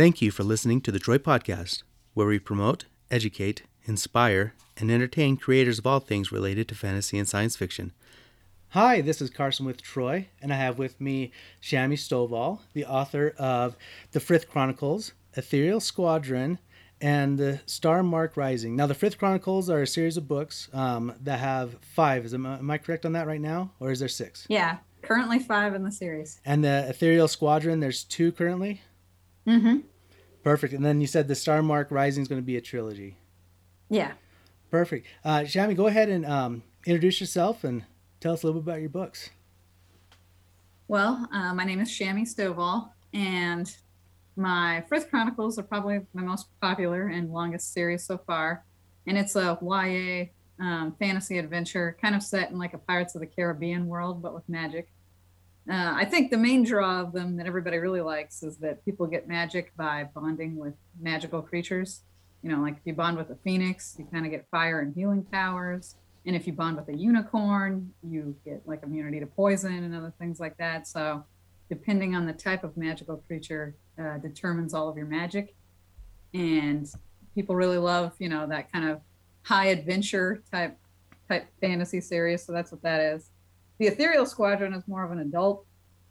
Thank you for listening to the Troy Podcast, where we promote, educate, inspire, and entertain creators of all things related to fantasy and science fiction. Hi, this is Carson with Troy, and I have with me Shami Stovall, the author of The Frith Chronicles, Ethereal Squadron, and The Star Mark Rising. Now, The Frith Chronicles are a series of books um, that have five. Is, am, am I correct on that right now, or is there six? Yeah, currently five in the series. And the Ethereal Squadron, there's two currently? Mm-hmm. Perfect. And then you said The Star Mark Rising is going to be a trilogy. Yeah. Perfect. Uh, Shami, go ahead and um, introduce yourself and tell us a little bit about your books. Well, uh, my name is Shami Stovall, and my Frith Chronicles are probably my most popular and longest series so far. And it's a YA um, fantasy adventure, kind of set in like a Pirates of the Caribbean world, but with magic. Uh, I think the main draw of them that everybody really likes is that people get magic by bonding with magical creatures. You know, like if you bond with a phoenix, you kind of get fire and healing powers. And if you bond with a unicorn, you get like immunity to poison and other things like that. So, depending on the type of magical creature, uh, determines all of your magic. And people really love, you know, that kind of high adventure type type fantasy series. So that's what that is. The Ethereal Squadron is more of an adult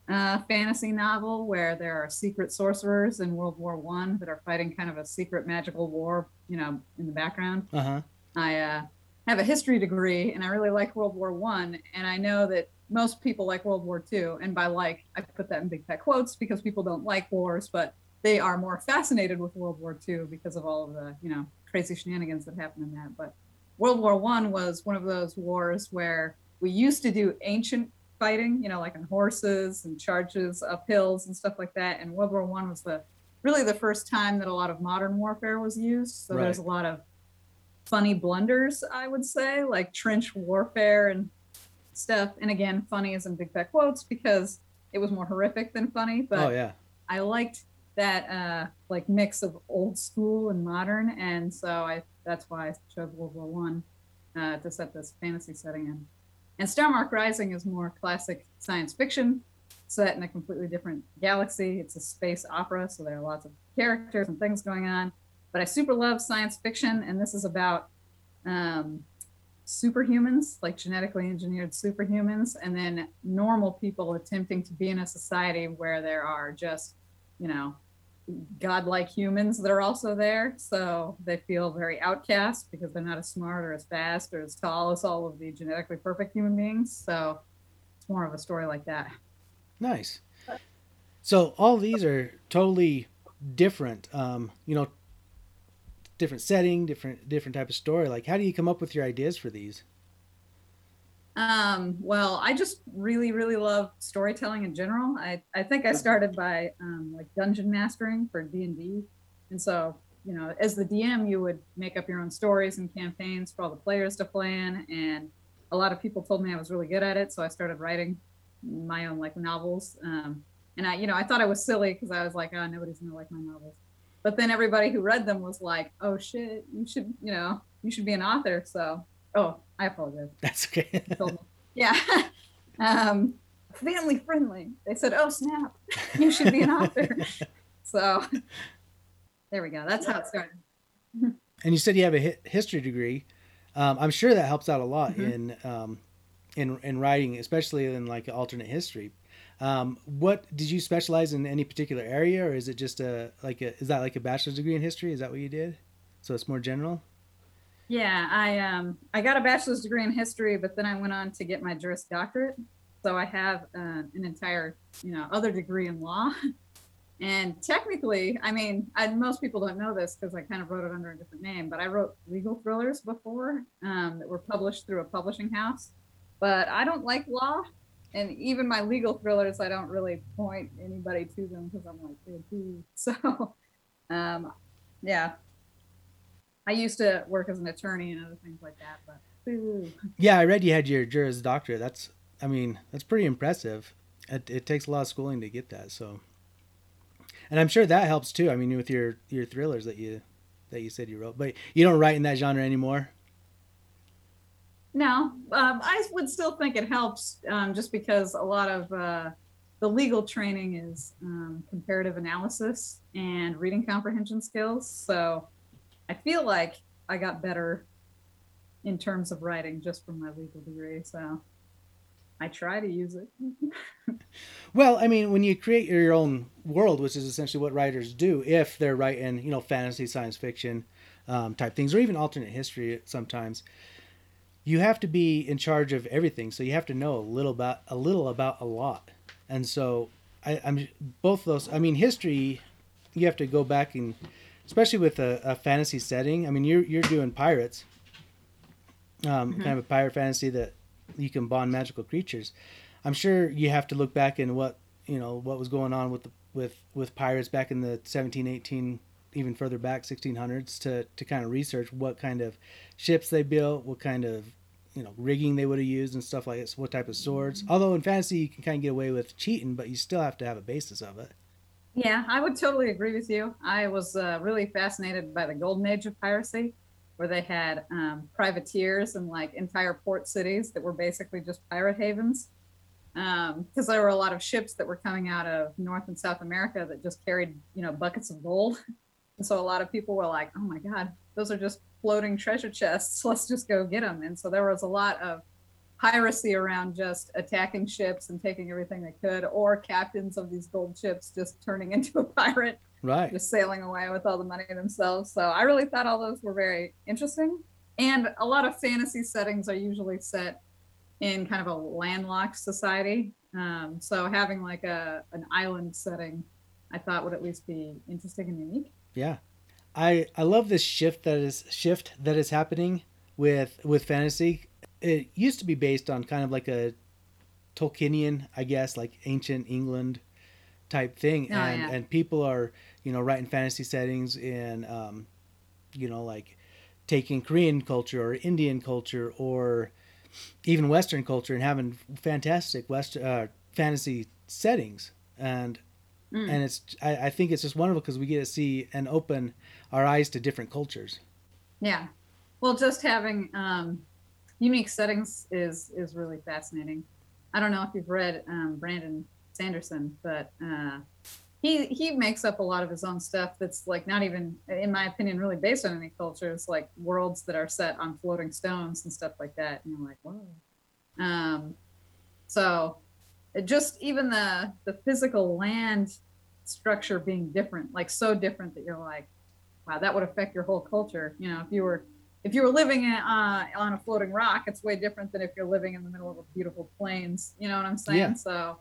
uh, fantasy novel where there are secret sorcerers in World War One that are fighting kind of a secret magical war, you know, in the background. Uh-huh. I uh, have a history degree and I really like World War One, and I know that most people like World War Two, and by like I put that in big fat quotes because people don't like wars, but they are more fascinated with World War Two because of all of the you know crazy shenanigans that happened in that. But World War One was one of those wars where we used to do ancient fighting, you know, like on horses and charges up hills and stuff like that. And World War One was the really the first time that a lot of modern warfare was used. So Right. there's a lot of funny blunders, I would say, like trench warfare and stuff. And again, funny is in big fat quotes because it was more horrific than funny. But oh, yeah. I liked that uh, like mix of old school and modern, and so I that's why I chose World War One uh, to set this fantasy setting in. And Star Mark Rising is more classic science fiction, set in a completely different galaxy. It's a space opera, so there are lots of characters and things going on. But I super love science fiction, and this is about um, superhumans, like genetically engineered superhumans, and then normal people attempting to be in a society where there are just, you know, godlike humans that are also there. So they feel very outcast because they're not as smart or as fast or as tall as all of the genetically perfect human beings. So it's more of a story like that. Nice. So all these are totally different. Um, you know, different setting, different different type of story. Like, how do you come up with your ideas for these? Um, well, I just really, really love storytelling in general. I, I think I started by um, like dungeon mastering for D and D, and so you know, as the DM, you would make up your own stories and campaigns for all the players to play in, and a lot of people told me I was really good at it, so I started writing my own like novels. Um, and I, you know, I thought I was silly because I was like, oh, nobody's gonna like my novels. But then everybody who read them was like, oh shit, you should, you know, you should be an author. So, oh, I apologize That's okay. Yeah. um, family friendly. They said, "Oh snap, you should be an author." so there we go. That's how it started. and you said you have a history degree. Um, I'm sure that helps out a lot Mhm. in um, in in writing, especially in like alternate history. Um, what did you specialize in any particular area, or is it just a like a is that like a bachelor's degree in history? Is that what you did? So it's more general. Yeah, I um I got a bachelor's degree in history, but then I went on to get my Juris Doctorate. So I have uh, an entire, you know, other degree in law. And technically, I mean, I, most people don't know this because I kind of wrote it under a different name, but I wrote legal thrillers before um, that were published through a publishing house. But I don't like law, and even my legal thrillers, I don't really point anybody to them because I'm like, "Eh, boo." so, um, yeah. I used to work as an attorney and other things like that, but boo. Yeah, I read you had your Juris Doctorate. That's I mean that's pretty impressive. It, it takes a lot of schooling to get that. So, and I'm sure that helps too. I mean, with your your thrillers that you that you said you wrote, but you don't write in that genre anymore. No, um, I would still think it helps um, just because a lot of uh, the legal training is um, comparative analysis and reading comprehension skills. So I feel like I got better in terms of writing just from my legal degree. So I try to use it. well, I mean, when you create your own world, which is essentially what writers do, if they're writing, you know, fantasy, science fiction um, type things, or even alternate history sometimes, you have to be in charge of everything. So you have to know a little about a little about a lot. And so I, am both those. I mean, history, you have to go back and, especially with a, a fantasy setting. I mean, you're you're doing pirates, um, mm-hmm. kind of a pirate fantasy that you can bond magical creatures. I'm sure you have to look back in what you know what was going on with the, with with pirates back in the 17, 18, even further back 1600s to to kind of research what kind of ships they built, what kind of you know rigging they would have used and stuff like this, what type of swords. Mm-hmm. Although in fantasy you can kind of get away with cheating, but you still have to have a basis of it. Yeah, I would totally agree with you. I was uh, really fascinated by the golden age of piracy where they had um, privateers and like entire port cities that were basically just pirate havens. Because um, there were a lot of ships that were coming out of North and South America that just carried, you know, buckets of gold. And so a lot of people were like, oh my God, those are just floating treasure chests. Let's just go get them. And so there was a lot of piracy around just attacking ships and taking everything they could, or captains of these gold ships just turning into a pirate right. just sailing away with all the money themselves. So i really thought all those were very interesting. And a lot of fantasy settings are usually set in kind of a landlocked society. Um, so having like a an island setting i thought would at least be interesting and unique. Yeah. I i love this shift that is shift that is happening with with fantasy it used to be based on kind of like a tolkienian i guess like ancient england type thing oh, and yeah. and people are you know writing fantasy settings in um, you know like taking korean culture or indian culture or even western culture and having fantastic west uh, fantasy settings and mm. and it's I, I think it's just wonderful because we get to see and open our eyes to different cultures yeah well just having um, unique settings is is really fascinating i don't know if you've read um, brandon Sanderson, but uh, he he makes up a lot of his own stuff that's like not even, in my opinion, really based on any culture. It's like worlds that are set on floating stones and stuff like that. And you're like, whoa. Um, so just even the the physical land structure being different, like so different that you're like, wow, that would affect your whole culture. You know, if you were if you were living in, uh, on a floating rock, it's way different than if you're living in the middle of a beautiful plains. You know what I'm saying? Yeah. So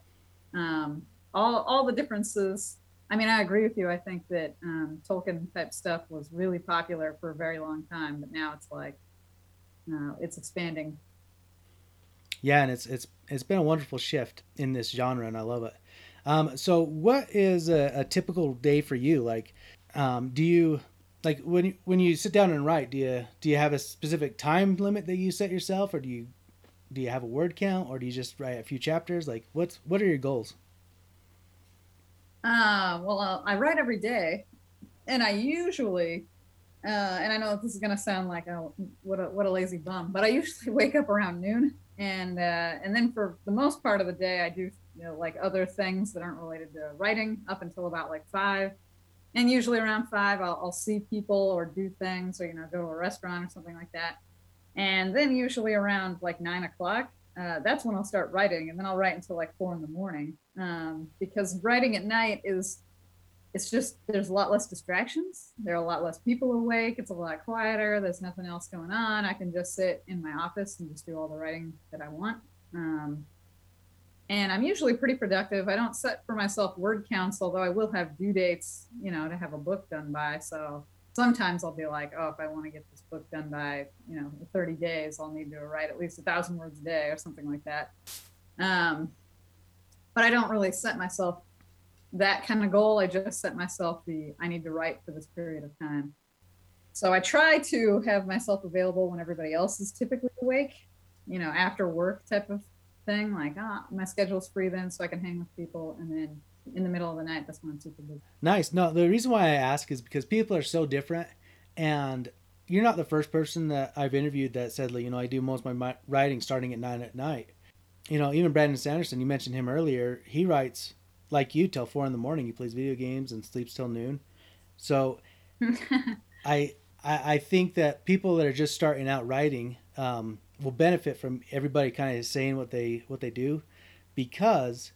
um, all all the differences. I mean, I agree with you. I think that um, Tolkien type stuff was really popular for a very long time, but now it's like uh, it's expanding. Yeah, and it's it's it's been a wonderful shift in this genre, and I love it. Um, so, what is a, a, typical day for you? Like, um, do you like when you, when you sit down and write? Do you do you have a specific time limit that you set yourself, or do you do you have a word count or do you just write a few chapters like what's what are your goals uh well uh, i write every day and i usually uh and i know this is to sound like a what a what a lazy bum but i usually wake up around noon and uh and then for the most part of the day i do you know like other things that aren't related to writing up until about like five and usually around five I'll, I'll see people or do things or you know go to a restaurant or something like that and then usually around like nine o'clock, uh, that's when I'll start writing. And then I'll write until like four in the morning. Um, because writing at night is, it's just, there's a lot less distractions. There are a lot less people awake. It's a lot quieter. There's nothing else going on. I can just sit in my office and just do all the writing that I want. Um, and I'm usually pretty productive. I don't set for myself word counts, although I will have due dates, you know, to have a book done by. So sometimes I'll be like, oh, if I want to get this book done by, you know, 30 days, I'll need to write at least a thousand words a day or something like that. Um, but I don't really set myself that kind of goal. I just set myself the, I need to write for this period of time. So I try to have myself available when everybody else is typically awake, you know, after work type of thing. Like, ah, my schedule's free then, so I can hang with people. And then in the middle of the night. That's when I'm super busy. Nice. No, the reason why I ask is because people are so different, and you're not the first person that I've interviewed that said, like, you know, I do most of my writing starting at nine at night. you know, even Brandon Sanderson, you mentioned him earlier. He writes like you till four in the morning. He plays video games and sleeps till noon. So, I, I I think that people that are just starting out writing um, will benefit from everybody kind of saying what they what they do, because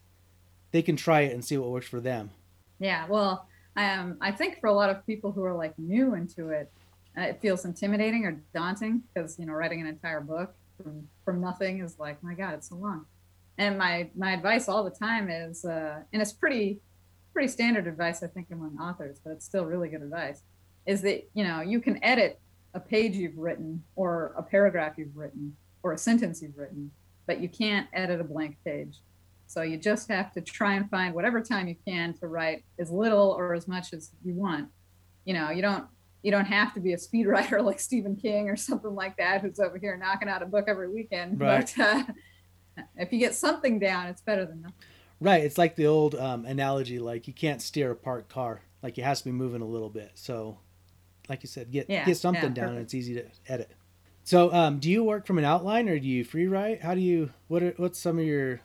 they can try it and see what works for them. Yeah, well, I um, I think for a lot of people who are like new into it, uh, it feels intimidating or daunting because you know writing an entire book from from nothing is like my god, it's so long. And my my advice all the time is, uh, and it's pretty pretty standard advice I think among authors, but it's still really good advice, is that you know you can edit a page you've written or a paragraph you've written or a sentence you've written, but you can't edit a blank page. So you just have to try and find whatever time you can to write as little or as much as you want. You know, you don't you don't have to be a speed writer like Stephen King or something like that, who's over here knocking out a book every weekend. Right. But uh, if you get something down, it's better than nothing. Right. It's like the old um, analogy, like you can't steer a parked car. Like it has to be moving a little bit. So, like you said, get yeah, get something yeah, down, and it's easy to edit. So, um, do you work from an outline, or do you free write? How do you? What are what's some of your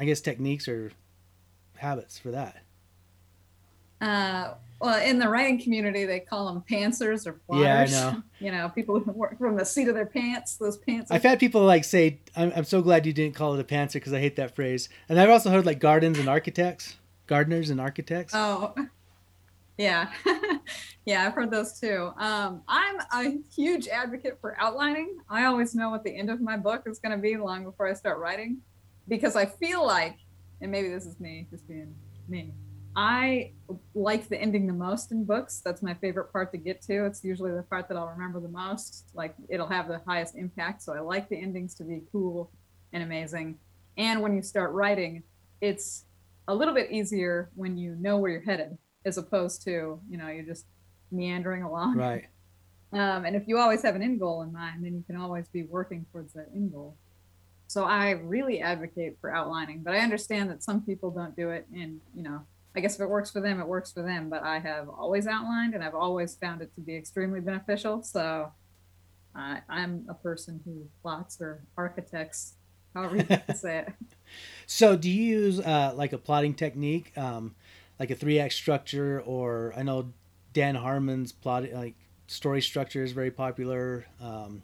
I guess techniques or habits for that? Uh, well, in the writing community, they call them pantsers or plotters. Yeah, I know. You know, people who work from the seat of their pants. Those pants. I've had people like say, "I'm, I'm so glad you didn't call it a pantser because I hate that phrase." And I've also heard like gardens and architects, gardeners and architects. Oh, yeah, yeah, I've heard those too. Um, I'm a huge advocate for outlining. I always know what the end of my book is going to be long before I start writing because I feel like, and maybe this is me just being me, I like the ending the most in books. That's my favorite part to get to. It's usually the part that I'll remember the most. Like it'll have the highest impact. So I like the endings to be cool and amazing. And when you start writing, it's a little bit easier when you know where you're headed, as opposed to you know you're just meandering along. Right. Um, and if you always have an end goal in mind, then you can always be working towards that end goal. So I really advocate for outlining, but I understand that some people don't do it. And, you know, I guess if it works for them, it works for them. But I have always outlined and I've always found it to be extremely beneficial. So uh, I'm a person who plots or architects, however you say it. So do you use uh, like a plotting technique, um, like a three act structure, or I know Dan Harmon's plot like story structure is very popular. Um,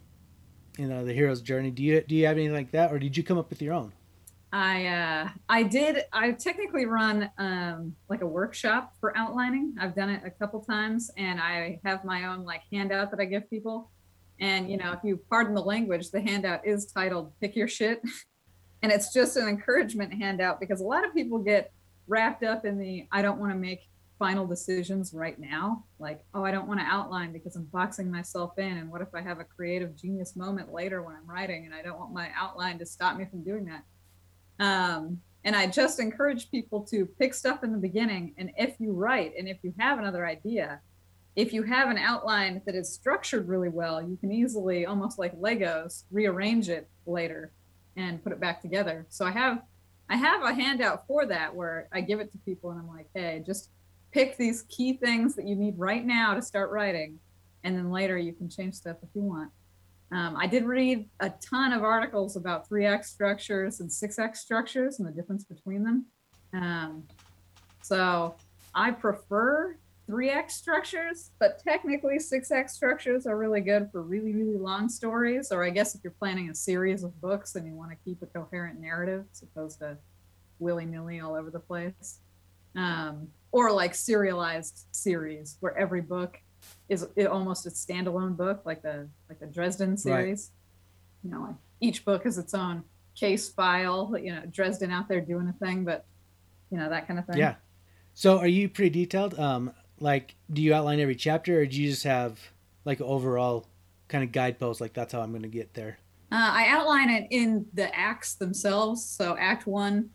you know the hero's journey. Do you do you have anything like that or did you come up with your own? I uh i did i technically run um like a workshop for outlining. I've done it a couple times and i have my own like handout that i give people. And you know if you pardon the language the handout is titled pick your shit. And it's just an encouragement handout because a lot of people get wrapped up in the i don't want to make final decisions right now. Like oh i don't want to outline because i'm boxing myself in and what if i have a creative genius moment later when i'm writing and i don't want my outline to stop me from doing that? Um, and i just encourage people to pick stuff in the beginning and if you write and if you have another idea if you have an outline that is structured really well you can easily almost like legos rearrange it later and put it back together. So i have i have a handout for that where i give it to people and i'm like hey just pick these key things that you need right now to start writing, and then later you can change stuff if you want. Um, I did read a ton of articles about 3x structures and 6x structures and the difference between them. Um, so I prefer 3x structures, but technically 6x structures are really good for really, really long stories. Or I guess if you're planning a series of books and you want to keep a coherent narrative as opposed to willy nilly all over the place. Um, or like serialized series where every book is almost a standalone book, like the like the Dresden series. Right. You know, like each book is its own case file. You know, Dresden out there doing a thing, but you know that kind of thing. Yeah. So, are you pretty detailed? Um, like, do you outline every chapter, or do you just have like overall kind of guidepost? Like, that's how I'm going to get there. Uh, I outline it in the acts themselves. So, Act One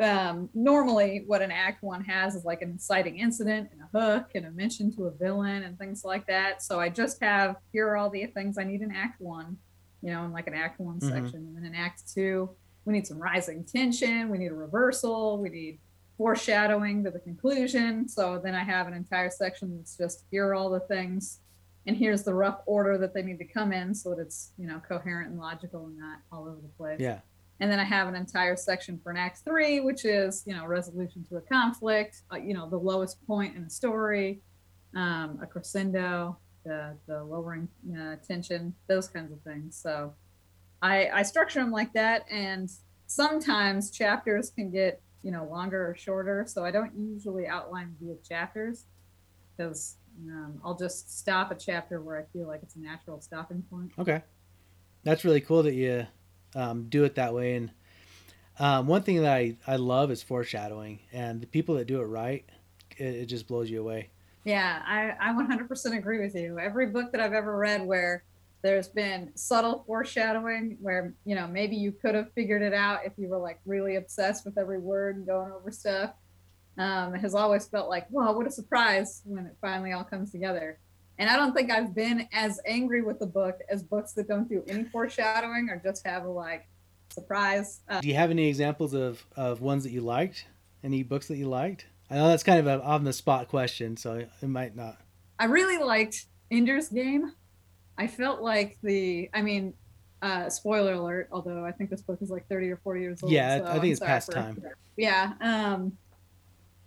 um, normally what an act one has is like an inciting incident and a hook and a mention to a villain and things like that so i just have here are all the things i need in act one you know in like an act one mm-hmm. section and then in act two we need some rising tension we need a reversal we need foreshadowing to the conclusion so then i have an entire section that's just here are all the things and here's the rough order that they need to come in so that it's you know coherent and logical and not all over the place yeah And then I have an entire section for an act three, which is, you know, resolution to a conflict, uh, you know, the lowest point in the story, um, a crescendo, the, the lowering uh, tension, those kinds of things. So I, I structure them like that. And sometimes chapters can get, you know, longer or shorter. So I don't usually outline via chapters because um, I'll just stop a chapter where I feel like it's a natural stopping point. Okay. That's really cool that you um, do it that way. And um, one thing that I, I love is foreshadowing, and the people that do it right, it, it just blows you away. Yeah, I, I 100% agree with you. Every book that I've ever read where there's been subtle foreshadowing, where, you know, maybe you could have figured it out if you were like really obsessed with every word and going over stuff, um, has always felt like, wow, what a surprise when it finally all comes together. And I don't think I've been as angry with the book as books that don't do any foreshadowing or just have a like surprise. Uh, do you have any examples of, of ones that you liked? Any books that you liked? I know that's kind of an on the spot question, so it might not. I really liked Ender's Game. I felt like the, I mean, uh, spoiler alert, although I think this book is like 30 or 40 years old. Yeah, so I think I'm it's past for, time. Yeah. Um,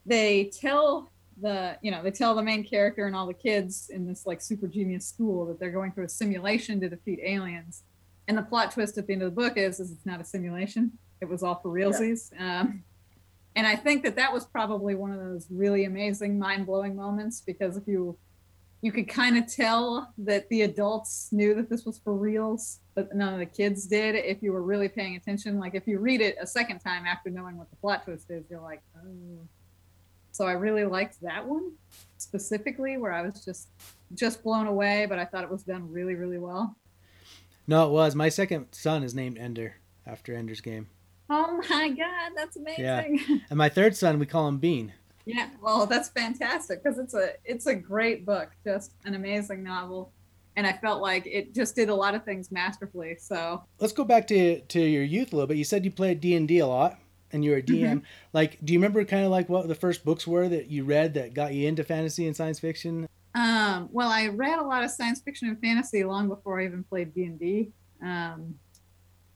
they tell the you know they tell the main character and all the kids in this like super genius school that they're going through a simulation to defeat aliens and the plot twist at the end of the book is is it's not a simulation it was all for realsies yeah. um, and i think that that was probably one of those really amazing mind-blowing moments because if you you could kind of tell that the adults knew that this was for reals but none of the kids did if you were really paying attention like if you read it a second time after knowing what the plot twist is you're like oh so I really liked that one specifically, where I was just just blown away, but I thought it was done really, really well. No, it was. My second son is named Ender after Ender's Game. Oh my God, that's amazing. Yeah. And my third son, we call him Bean. Yeah, well, that's fantastic because it's a it's a great book, just an amazing novel, and I felt like it just did a lot of things masterfully. So let's go back to to your youth a little bit. You said you played D and D a lot and you're a DM. Mm-hmm. Like, do you remember kind of like what the first books were that you read that got you into fantasy and science fiction? Um, well, I read a lot of science fiction and fantasy long before I even played D and D. Um,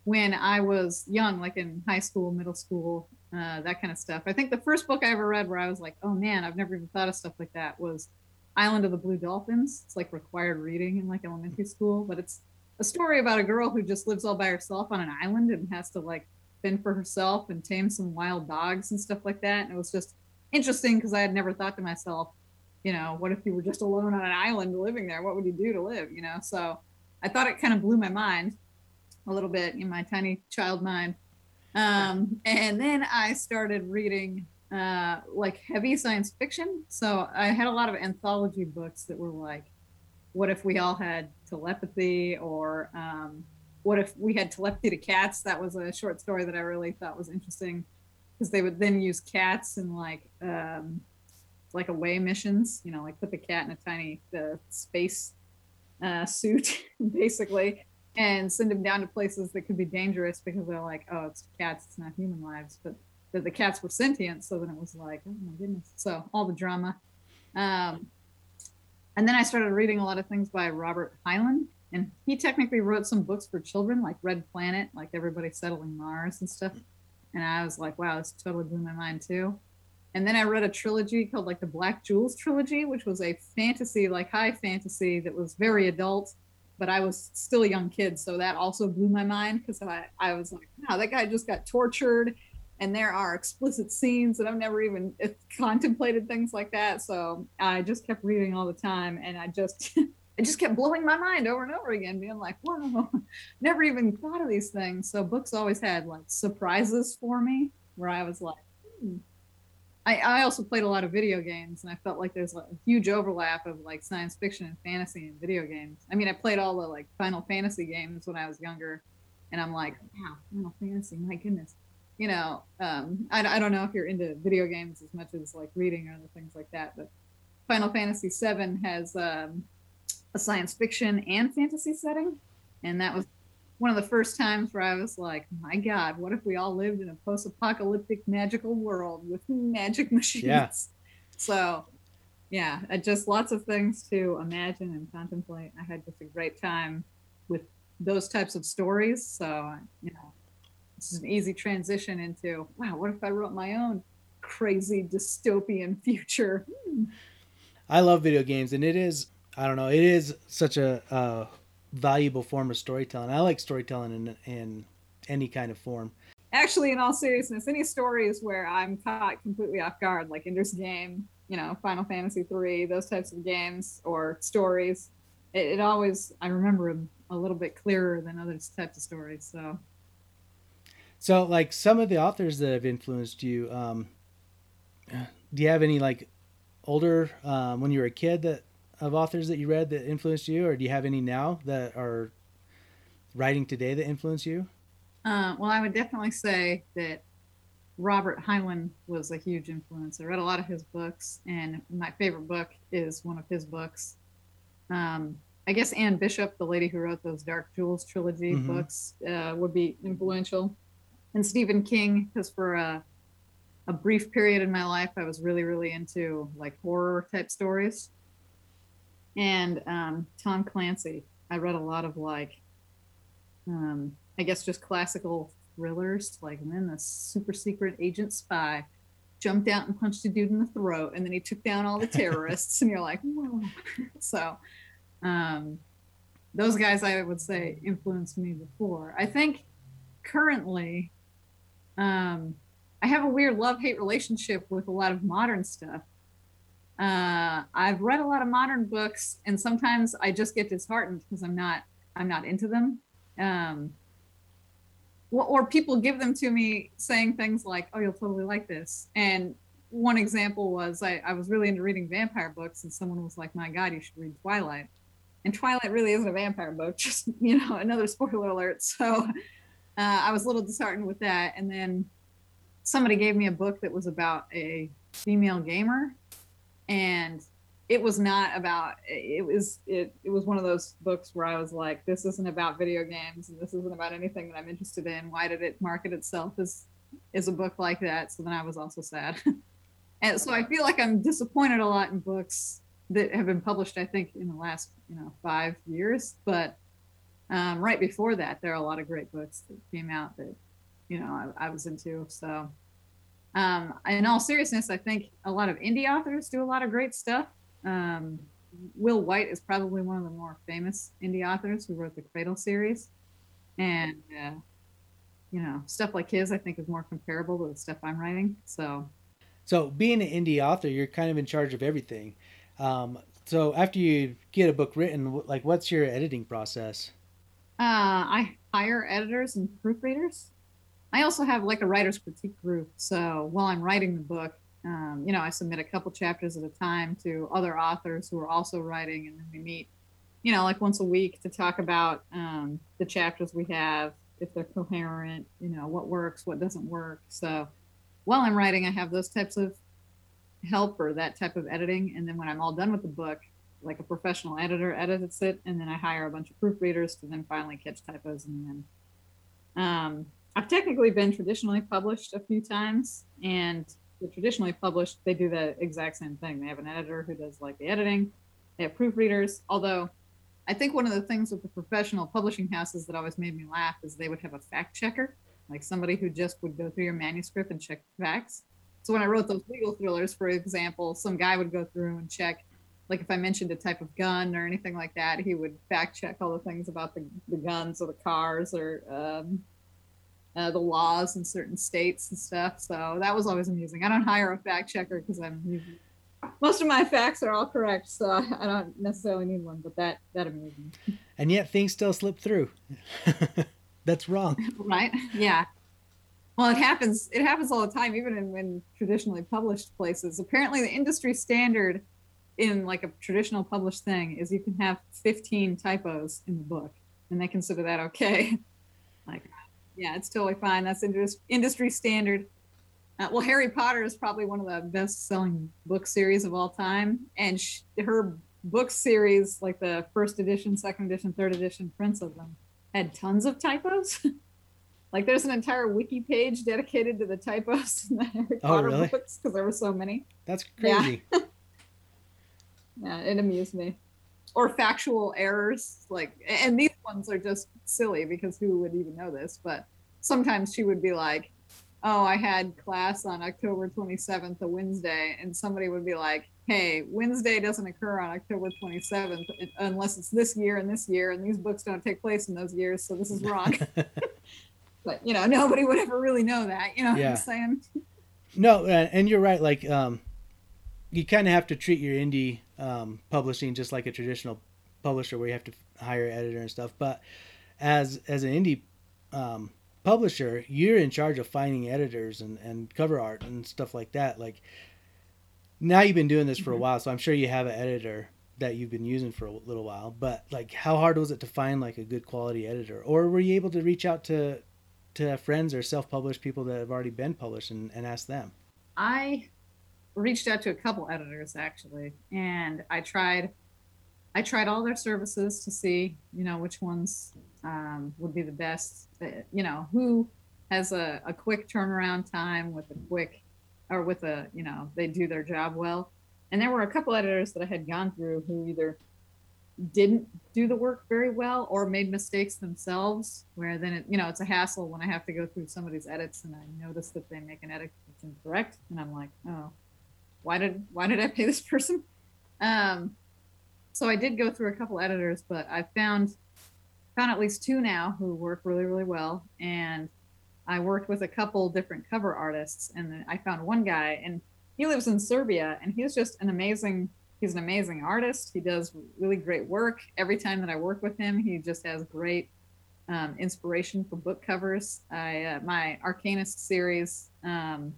when I was young, like in high school, middle school, uh, that kind of stuff. I think the first book I ever read where I was like, oh man, I've never even thought of stuff like that was Island of the Blue Dolphins. It's like required reading in like elementary school, but it's a story about a girl who just lives all by herself on an island and has to like fend for herself and tame some wild dogs and stuff like that. And it was just interesting because I had never thought to myself, you know, what if you were just alone on an island living there? What would you do to live? You know, so I thought it kind of blew my mind a little bit in my tiny child mind. Um, and then I started reading uh, like heavy science fiction. So I had a lot of anthology books that were like, what if we all had telepathy or um, what if we had telepathy to cats? That was a short story that I really thought was interesting because they would then use cats in like um, like away missions. You know, like put the cat in a tiny uh, space uh, suit, basically, and send them down to places that could be dangerous because they're like, oh, it's cats, it's not human lives, but that the cats were sentient. So then it was like, oh my goodness. So all the drama. Um, and then I started reading a lot of things by Robert Heinlein, and he technically wrote some books for children like red planet like everybody settling mars and stuff and i was like wow this totally blew my mind too and then i read a trilogy called like the black jewels trilogy which was a fantasy like high fantasy that was very adult but i was still a young kid so that also blew my mind because I, I was like wow that guy just got tortured and there are explicit scenes that i've never even contemplated things like that so i just kept reading all the time and i just it just kept blowing my mind over and over again, being like, "Whoa, never even thought of these things." So books always had like surprises for me, where I was like, hmm. I, I also played a lot of video games, and I felt like there's a huge overlap of like science fiction and fantasy and video games. I mean, I played all the like Final Fantasy games when I was younger, and I'm like, wow, Final Fantasy, my goodness. You know, um, I, I don't know if you're into video games as much as like reading or other things like that, but Final Fantasy VII has um, a science fiction and fantasy setting. And that was one of the first times where I was like, my God, what if we all lived in a post apocalyptic magical world with magic machines? Yeah. So, yeah, just lots of things to imagine and contemplate. I had just a great time with those types of stories. So, you know, it's an easy transition into wow, what if I wrote my own crazy dystopian future? I love video games, and it is I don't know, it is such a uh, valuable form of storytelling. I like storytelling in in any kind of form. Actually, in all seriousness, any stories where I'm caught completely off guard, like Ender's Game, you know, Final Fantasy three, those types of games or stories, it, it always I remember them a little bit clearer than other types of stories. So, so like some of the authors that have influenced you, um, do you have any like older um, when you were a kid that of authors that you read that influenced you, or do you have any now that are writing today that influence you? Uh, well, I would definitely say that Robert Heinlein was a huge influence. I read a lot of his books, and my favorite book is one of his books. Um, I guess Anne Bishop, the lady who wrote those Dark Jewels trilogy mm-hmm. books, uh, would be influential. And Stephen King, because for a, a brief period in my life, I was really, really into like horror type stories. And um, Tom Clancy, I read a lot of like um, I guess just classical thrillers, like when the super secret agent spy jumped out and punched a dude in the throat, and then he took down all the terrorists, and you're like, whoa. so, um, those guys I would say influenced me before. I think currently, um, I have a weird love hate relationship with a lot of modern stuff. Uh, I've read a lot of modern books, and sometimes I just get disheartened because I'm not I'm not into them. Um, or people give them to me saying things like, "Oh, you'll totally like this." And one example was I, I was really into reading vampire books, and someone was like, "My God, you should read Twilight." And Twilight really isn't a vampire book, just you know, another spoiler alert. So uh, I was a little disheartened with that. And then somebody gave me a book that was about a female gamer, and it was not about it was it, it was one of those books where i was like this isn't about video games and this isn't about anything that i'm interested in. Why did it market itself as as a book like that? So then i was also sad. And so i feel like i'm disappointed a lot in books that have been published i think in the last you know five years. But um, right before that there are a lot of great books that came out that you know i, I was into. So um, in all seriousness i think a lot of indie authors do a lot of great stuff um, Will Wight is probably one of the more famous indie authors who wrote the Cradle series, and uh, you know stuff like his I think is more comparable to the stuff I'm writing. So, so being an indie author, you're kind of in charge of everything. Um, so after you get a book written, like what's your editing process? Uh, I hire editors and proofreaders. I also have like a writer's critique group. So while I'm writing the book, um, you know, I submit a couple chapters at a time to other authors who are also writing, and then we meet, you know, like once a week to talk about um, the chapters we have, if they're coherent, you know, what works, what doesn't work. So while I'm writing, I have those types of help or that type of editing, and then when I'm all done with the book, like a professional editor edits it, and then I hire a bunch of proofreaders to then finally catch typos and then. Um, I've technically been traditionally published a few times, and the traditionally published, they do the exact same thing. They have an editor who does like the editing. They have proofreaders. Although, I think one of the things with the professional publishing houses that always made me laugh is they would have a fact checker, like somebody who just would go through your manuscript and check facts. So when I wrote those legal thrillers, for example, some guy would go through and check, like if I mentioned a type of gun or anything like that, he would fact check all the things about the, the guns or the cars or um, uh, the laws in certain states and stuff. So that was always amusing. I don't hire a fact checker because I'm most of my facts are all correct, so I don't necessarily need one. But that that amused me. And yet things still slip through. That's wrong. right? Yeah. Well, it happens. It happens all the time, even in, in traditionally published places. Apparently, the industry standard in like a traditional published thing is you can have 15 typos in the book, and they consider that okay. like yeah, it's totally fine. That's industry standard. Uh, well, Harry Potter is probably one of the best-selling book series of all time, and she, her book series, like the first edition, second edition, third edition prints of them, had tons of typos. like, there's an entire wiki page dedicated to the typos in the Harry oh, Potter really? books because there were so many. That's crazy. Yeah. yeah, it amused me or factual errors like and these ones are just silly because who would even know this but sometimes she would be like, "Oh, I had class on October 27th, a Wednesday," and somebody would be like, "Hey, Wednesday doesn't occur on October 27th unless it's this year and this year, and these books don't take place in those years, so this is wrong." but you know, nobody would ever really know that. You know yeah. what I'm saying? No, and you're right. Like, um, you kind of have to treat your indie um, publishing just like a traditional publisher, where you have to hire an editor and stuff. But as as an indie um, publisher, you're in charge of finding editors and, and cover art and stuff like that. Like now you've been doing this for a mm-hmm. while, so I'm sure you have an editor that you've been using for a little while. But like, how hard was it to find like a good quality editor, or were you able to reach out to to friends or self-published people that have already been published and, and ask them? I reached out to a couple editors actually, and I tried I tried all their services to see, you know, which ones um, would be the best. Uh, you know, who has a, a quick turnaround time with a quick, or with a, you know, they do their job well. And there were a couple editors that I had gone through who either didn't do the work very well or made mistakes themselves where then it you know it's a hassle when i have to go through somebody's edits and i notice that they make an edit that's incorrect and i'm like oh why did why did i pay this person um so I did go through a couple editors, but I found found at least two now who work really really well, and I worked with a couple different cover artists, and I found one guy, and he lives in Serbia, and he's just an amazing he's an amazing artist. He does really great work. Every time that I work with him, he just has great um, inspiration for book covers. I uh, my Arcanist series, um,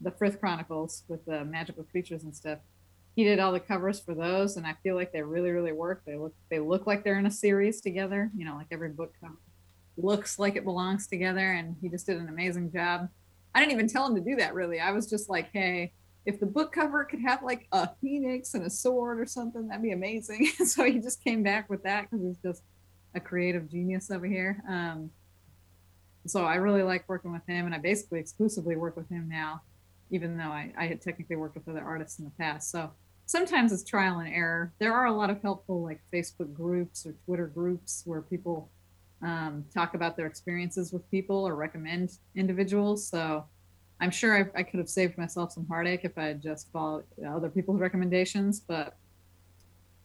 the Frith Chronicles with the magical creatures and stuff he did all the covers for those, and I feel like they really, really work. They look they look like they're in a series together. You know, like every book cover looks like it belongs together, and he just did an amazing job. I didn't even tell him to do that really. I was just like, hey, if the book cover could have like a phoenix and a sword or something, that'd be amazing. so he just came back with that because he's just a creative genius over here. Um, so I really like working with him, and I basically exclusively work with him now, even though I, I had technically worked with other artists in the past. So sometimes it's trial and error. There are a lot of helpful like Facebook groups or Twitter groups where people um, talk about their experiences with people or recommend individuals. So I'm sure I, I could have saved myself some heartache if I had just followed other people's recommendations, but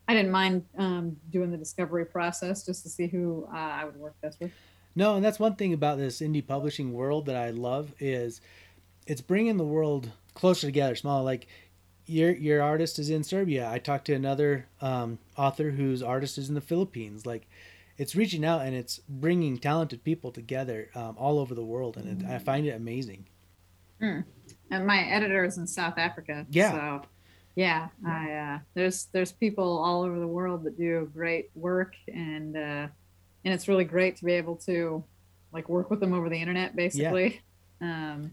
I didn't mind um, doing the discovery process just to see who uh, I would work best with. No, and that's one thing about this indie publishing world that I love is it's bringing the world closer together. Small, like your your artist is in Serbia. I talked to another um, author whose artist is in the Philippines. Like, it's reaching out and it's bringing talented people together um, all over the world, and it, I find it amazing. Mm. And my editor is in South Africa. Yeah. So, yeah, I uh, there's there's people all over the world that do great work, and uh, and it's really great to be able to like work with them over the internet, basically. Yeah. Um,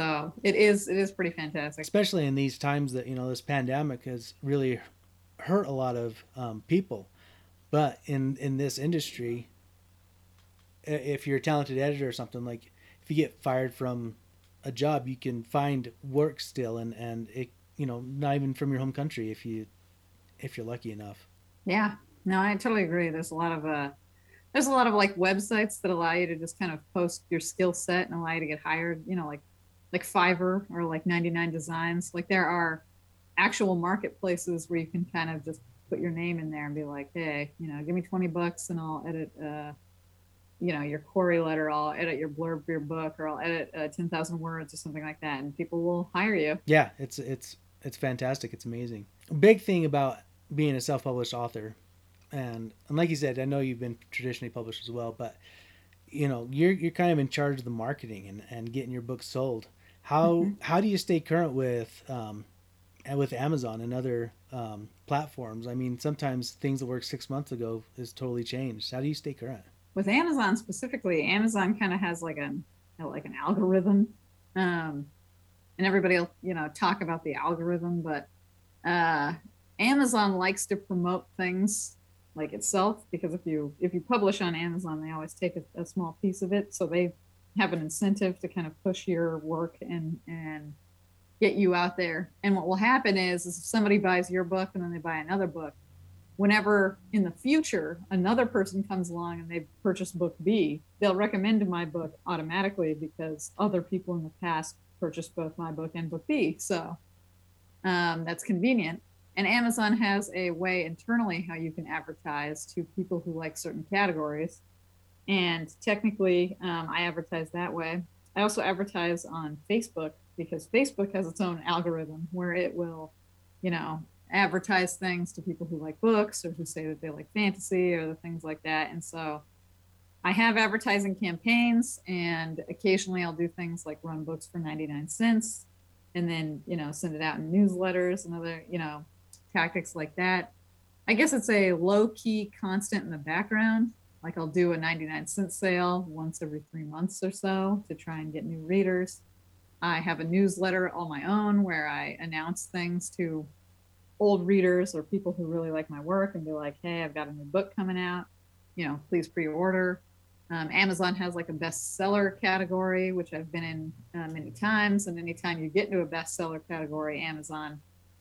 so it is it is pretty fantastic, especially in these times that you know this pandemic has really hurt a lot of um, people. But in in this industry, if you're a talented editor or something like, if you get fired from a job, you can find work still, and and it you know not even from your home country if you if you're lucky enough. Yeah, no, I totally agree. There's a lot of uh, there's a lot of like websites that allow you to just kind of post your skill set and allow you to get hired. You know, like like Fiverr or like 99 Designs. Like there are actual marketplaces where you can kind of just put your name in there and be like, hey, you know, give me 20 bucks and I'll edit, uh, you know, your query letter. I'll edit your blurb for your book, or I'll edit uh, 10,000 words or something like that, and people will hire you. Yeah, it's it's it's fantastic. It's amazing. big thing about being a self-published author, and and like you said, I know you've been traditionally published as well, but you know, you're you're kind of in charge of the marketing and and getting your book sold how mm-hmm. how do you stay current with um, with Amazon and other um, platforms? I mean, sometimes things that worked six months ago is totally changed. How do you stay current? With Amazon specifically, Amazon kind of has like an like an algorithm, um, and everybody will you know talk about the algorithm, but uh, Amazon likes to promote things like itself because if you if you publish on Amazon, they always take a, a small piece of it, so they have an incentive to kind of push your work and and get you out there. And what will happen is, is if somebody buys your book and then they buy another book, whenever in the future another person comes along and they've purchased book B, they'll recommend my book automatically because other people in the past purchased both my book and book B. So um, that's convenient. And Amazon has a way internally how you can advertise to people who like certain categories. And technically, um, I advertise that way. I also advertise on Facebook because Facebook has its own algorithm where it will, you know, advertise things to people who like books or who say that they like fantasy or the things like that. And so I have advertising campaigns and occasionally I'll do things like run books for 99 cents and then, you know, send it out in newsletters and other, you know, tactics like that. I guess it's a low key constant in the background. Like I'll do a 99 cent sale once every three months or so to try and get new readers. I have a newsletter all my own where I announce things to old readers or people who really like my work and be like, hey, I've got a new book coming out. You know, please pre order. Um, Amazon has like a bestseller category, which I've been in uh, many times. And anytime you get into a bestseller category, Amazon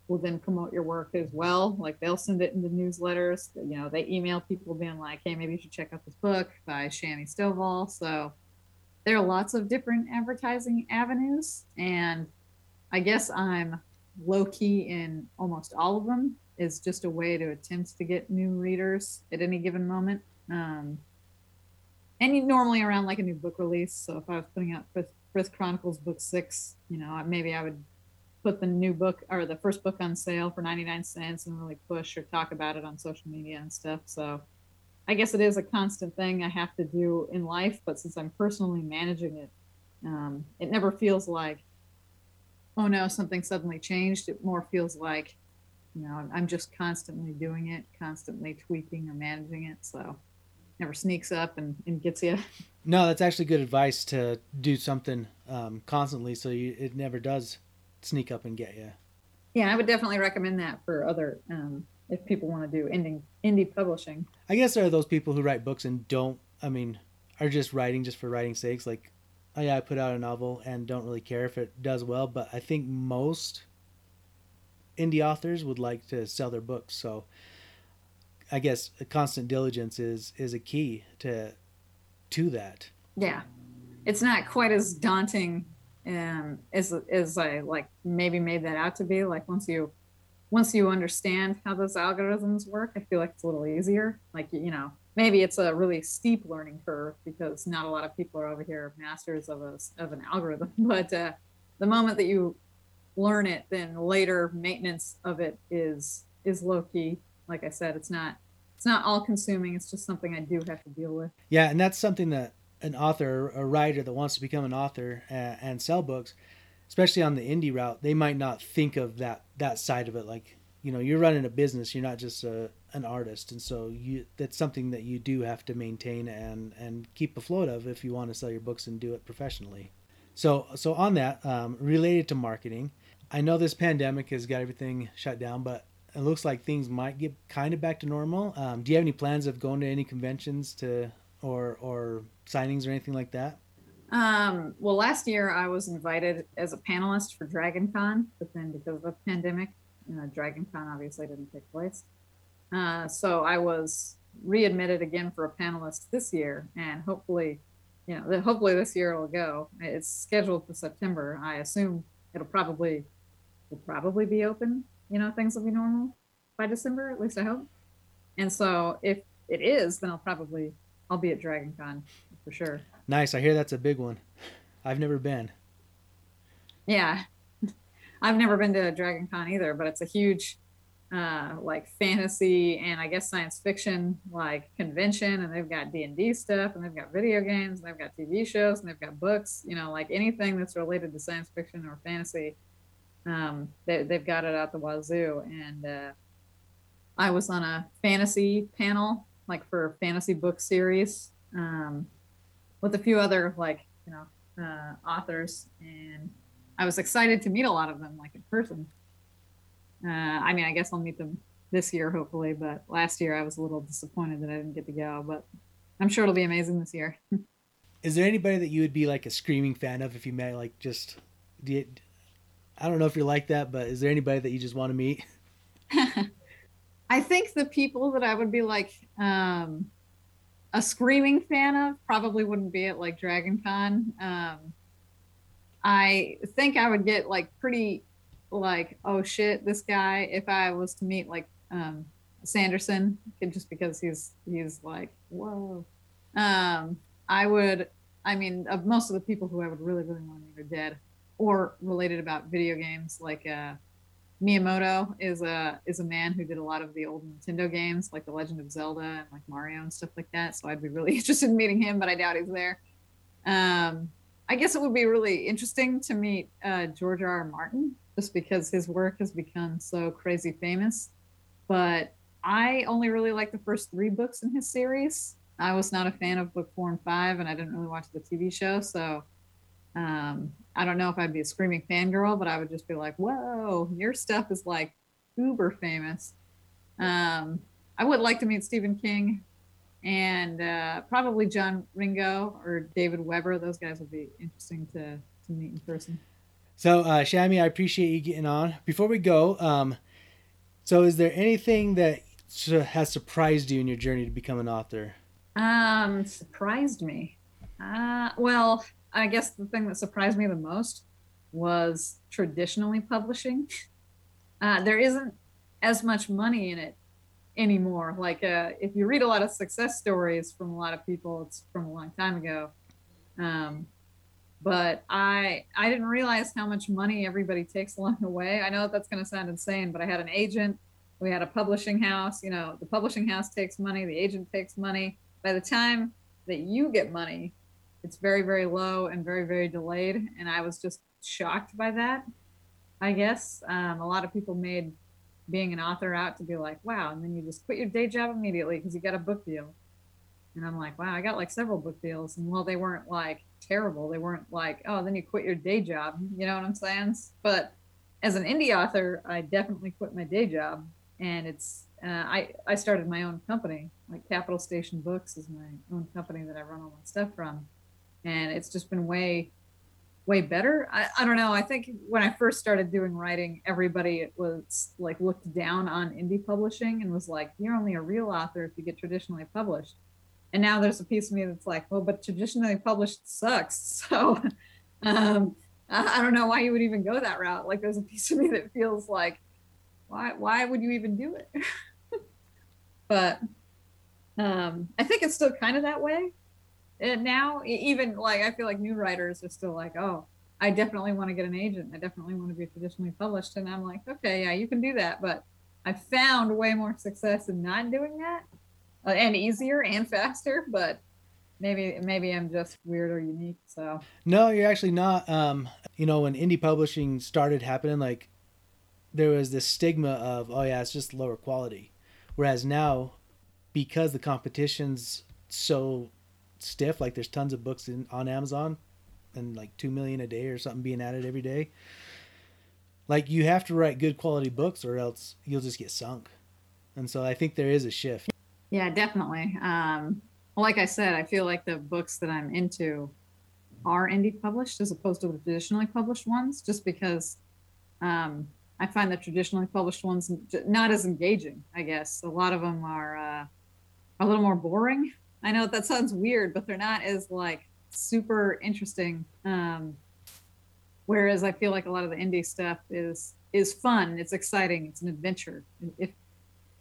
will then promote your work as well. Like they'll send it in the newsletters. You know, they email people being like, hey, maybe you should check out this book by Shami Stovall. So there are lots of different advertising avenues. And I guess I'm low key in almost all of them is just a way to attempt to get new readers at any given moment. Um, and normally around like a new book release. So if I was putting out Frith, Frith Chronicles book six, you know, maybe I would put the new book or the first book on sale for 99 cents and really push or talk about it on social media and stuff. So I guess it is a constant thing I have to do in life, but since I'm personally managing it, um, it never feels like oh no, something suddenly changed. It more feels like, you know, I'm just constantly doing it, constantly tweaking or managing it. So never sneaks up and, and gets you. No, that's actually good advice to do something um, constantly so you, it never does sneak up and get you. Yeah, I would definitely recommend that for other, um, if people want to do indie, indie publishing. I guess there are those people who write books and don't, I mean, are just writing just for writing sakes. Like oh yeah, I put out a novel and don't really care if it does well, but I think most indie authors would like to sell their books. So I guess constant diligence is is a key to to that. Yeah. It's not quite as daunting um, as as I like maybe made that out to be. Like once you once you understand how those algorithms work, I feel like it's a little easier. Like you know, maybe it's a really steep learning curve because not a lot of people are over here masters of a, of an algorithm but uh, the moment that you learn it then later maintenance of it is is low key like i said it's not it's not all consuming it's just something i do have to deal with yeah and that's something that an author a writer that wants to become an author and, and sell books especially on the indie route they might not think of that that side of it. Like you know you're running a business you're not just a, an artist. And so you that's something that you do have to maintain and and keep afloat of if you want to sell your books and do it professionally. So so on that um, related to marketing i know this pandemic has got everything shut down but it looks like things might get kind of back to normal. Um, do you have any plans of going to any conventions to or or signings or anything like that um, well last year i was invited as a panelist for dragon con but then because of the pandemic you know, dragon con obviously didn't take place uh, so I was readmitted again for a panelist this year, and hopefully, you know, hopefully this year it'll go. It's scheduled for September. I assume it'll probably will probably be open. You know, things will be normal by December. At least I hope. And so if it is, then I'll probably I'll be at Dragon Con for sure. Nice. I hear that's a big one. I've never been. Yeah. I've never been to Dragon Con either, but it's a huge uh, like fantasy and I guess science fiction like convention, and they've got D and D stuff, and they've got video games, and they've got TV shows, and they've got books. You know, like anything that's related to science fiction or fantasy, um, they, have got it out the wazoo. And uh, I was on a fantasy panel, like for fantasy book series, um, with a few other like you know uh, authors, and I was excited to meet a lot of them like in person. Uh, I mean, I guess I'll meet them this year, hopefully. But last year, I was a little disappointed that I didn't get to go. But I'm sure it'll be amazing this year. is there anybody that you would be like a screaming fan of if you met? Like, just do you, I don't know if you're like that, but is there anybody that you just want to meet? I think the people that I would be like um, a screaming fan of probably wouldn't be at like Dragon Con. Um, I think I would get like pretty like oh shit this guy if I was to meet like um, Sanderson just because he's he's like whoa. Um, I would I mean of most of the people who I would really really want to meet are dead or related about video games like uh, Miyamoto is a is a man who did a lot of the old Nintendo games like The Legend of Zelda and like Mario and stuff like that. So I'd be really interested in meeting him, but I doubt he's there. Um, I guess it would be really interesting to meet uh, George R. R. Martin, just because his work has become so crazy famous. But I only really like the first three books in his series. I was not a fan of book four and five, and I didn't really watch the TV show. So um, I don't know if I'd be a screaming fangirl, but I would just be like, whoa, your stuff is like uber famous. Um, I would like to meet Stephen King and uh, probably John Ringo or David Weber. Those guys would be interesting to, to meet in person. So, uh, Shami, I appreciate you getting on. Before we go, um, so is there anything that has surprised you in your journey to become an author? Um, surprised me. Uh, well, I guess the thing that surprised me the most was traditionally publishing. Uh, there isn't as much money in it anymore. Like uh, if you read a lot of success stories from a lot of people, it's from a long time ago. Um, but I I didn't realize how much money everybody takes along the way. I know that that's going to sound insane, but I had an agent, we had a publishing house. You know, the publishing house takes money, the agent takes money. By the time that you get money, it's very very low and very very delayed, and I was just shocked by that. I guess um, a lot of people made being an author out to be like, wow, and then you just quit your day job immediately because you got a book deal. And I'm like, wow, I got like several book deals. And well, they weren't like terrible. They weren't like, oh, then you quit your day job. You know what I'm saying? But as an indie author, I definitely quit my day job. And it's, uh, I, I started my own company. Like Capital Station Books is my own company that I run all my stuff from. And it's just been way way better. I, I don't know. I think when I first started doing writing, everybody was like looked down on indie publishing and was like, you're only a real author if you get traditionally published. And now there's a piece of me that's like, well, but traditionally published sucks. So um, I, I don't know why you would even go that route. Like there's a piece of me that feels like, why, why would you even do it? but um, I think it's still kind of that way and now even like i feel like new writers are still like oh i definitely want to get an agent. I definitely want to be traditionally published. And i'm like okay yeah you can do that. But i found way more success in not doing that uh, and easier and faster but maybe maybe i'm just weird or unique so. No you're actually not um you know when indie publishing started happening like there was this stigma of oh yeah it's just lower quality. Whereas now because the competition's so stiff. Like there's tons of books in on Amazon, and like two million a day or something being added every day. Like you have to write good quality books, or else you'll just get sunk. And so I think there is a shift. Yeah, definitely. Um, like I said, I feel like the books that I'm into are indie published as opposed to the traditionally published ones, just because um, I find the traditionally published ones not as engaging. I guess a lot of them are uh, a little more boring I know that sounds weird, but they're not as like super interesting. Um, whereas I feel like a lot of the indie stuff is is fun. It's exciting. It's an adventure. If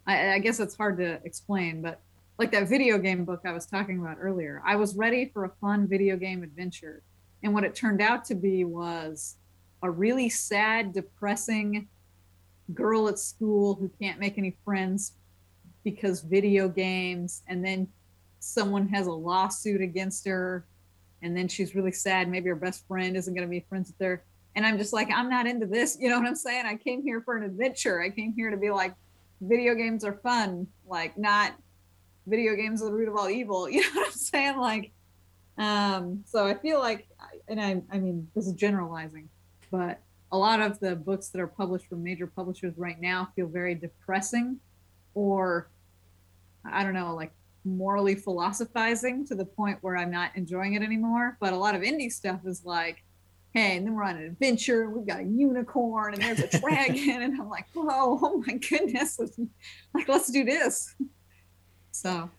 I, I guess it's hard to explain, but like that video game book I was talking about earlier, I was ready for a fun video game adventure, and what it turned out to be was a really sad, depressing girl at school who can't make any friends because video games, and then someone has a lawsuit against her and then she's really sad maybe her best friend isn't going to be friends with her. And i'm just like i'm not into this you know what i'm saying? I came here for an adventure. I came here to be like video games are fun like not video games are the root of all evil you know what i'm saying? Like um so i feel like and i i mean this is generalizing but a lot of the books that are published from major publishers right now feel very depressing or i don't know like morally philosophizing to the point where I'm not enjoying it anymore. But a lot of indie stuff is like, hey, and then we're on an adventure. We've got a unicorn and there's a dragon. and I'm like, whoa, oh my goodness. Like, let's do this. So.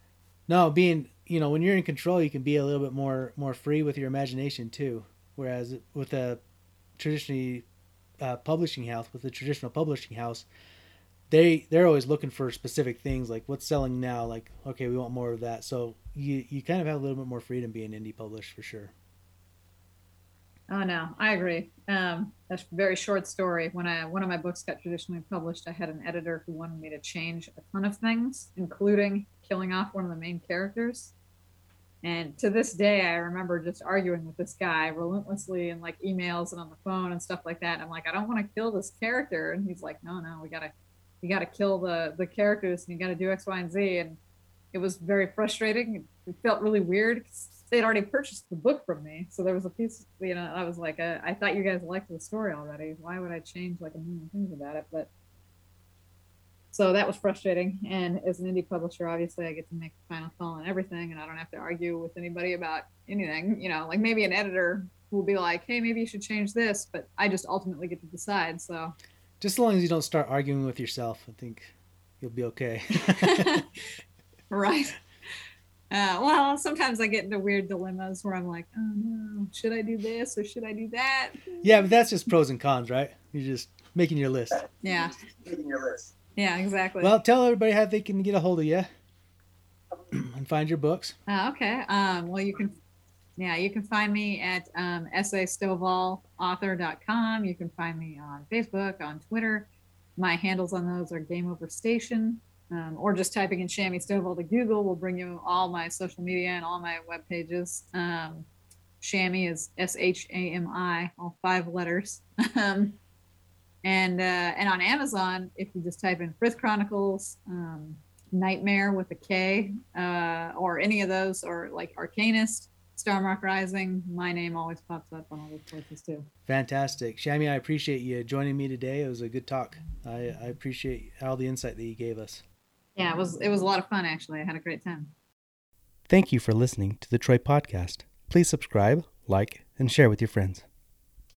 No, being, you know, when you're in control, you can be a little bit more, more free with your imagination too. Whereas with a traditionally uh, publishing house, with a traditional publishing house, they they're always looking for specific things like what's selling now like okay we want more of that. So you you kind of have a little bit more freedom being indie published for sure. Oh no i agree. Um that's a very short story. When i one of my books got traditionally published i had an editor who wanted me to change a ton of things including killing off one of the main characters. And to this day i remember just arguing with this guy relentlessly in like emails and on the phone and stuff like that. I'm like i don't want to kill this character. And he's like no no we gotta you got to kill the the characters and you got to do X, Y, and Z. And it was very frustrating. It felt really weird. They'd already purchased the book from me, so there was a piece. You know, I was like, uh, I thought you guys liked the story already. Why would I change like a million things about it? But so that was frustrating. And as an indie publisher, obviously, I get to make the final call on everything, and I don't have to argue with anybody about anything. You know, like maybe an editor will be like, "Hey, maybe you should change this," but I just ultimately get to decide. So just as long as you don't start arguing with yourself, I think you'll be okay. right. Uh, well, sometimes I get into weird dilemmas where I'm like, oh no, should I do this or should I do that? Yeah, but that's just pros and cons, right? You're just making your list. Yeah. Making your list. Yeah, exactly. Well, tell everybody how they can get a hold of you and find your books. Uh, okay. Um, well, you can yeah, you can find me at um, sauthor.com. You can find me on Facebook, on Twitter. My handles on those are Game Over Station, um, or just typing in Shami Stovall to Google will bring you all my social media and all my web pages. Um, Shami is S H A M I, all five letters. um, and uh, and on Amazon, if you just type in Frith Chronicles, um, Nightmare with a K, uh, or any of those, or like Arcanist, Starmark Rising, my name always pops up on all those places too. Fantastic. Shami, I appreciate you joining me today. It was a good talk. I, I appreciate all the insight that you gave us. Yeah, it was it was a lot of fun actually. I had a great time. Thank you for listening to the Troy podcast. Please subscribe, like, and share with your friends.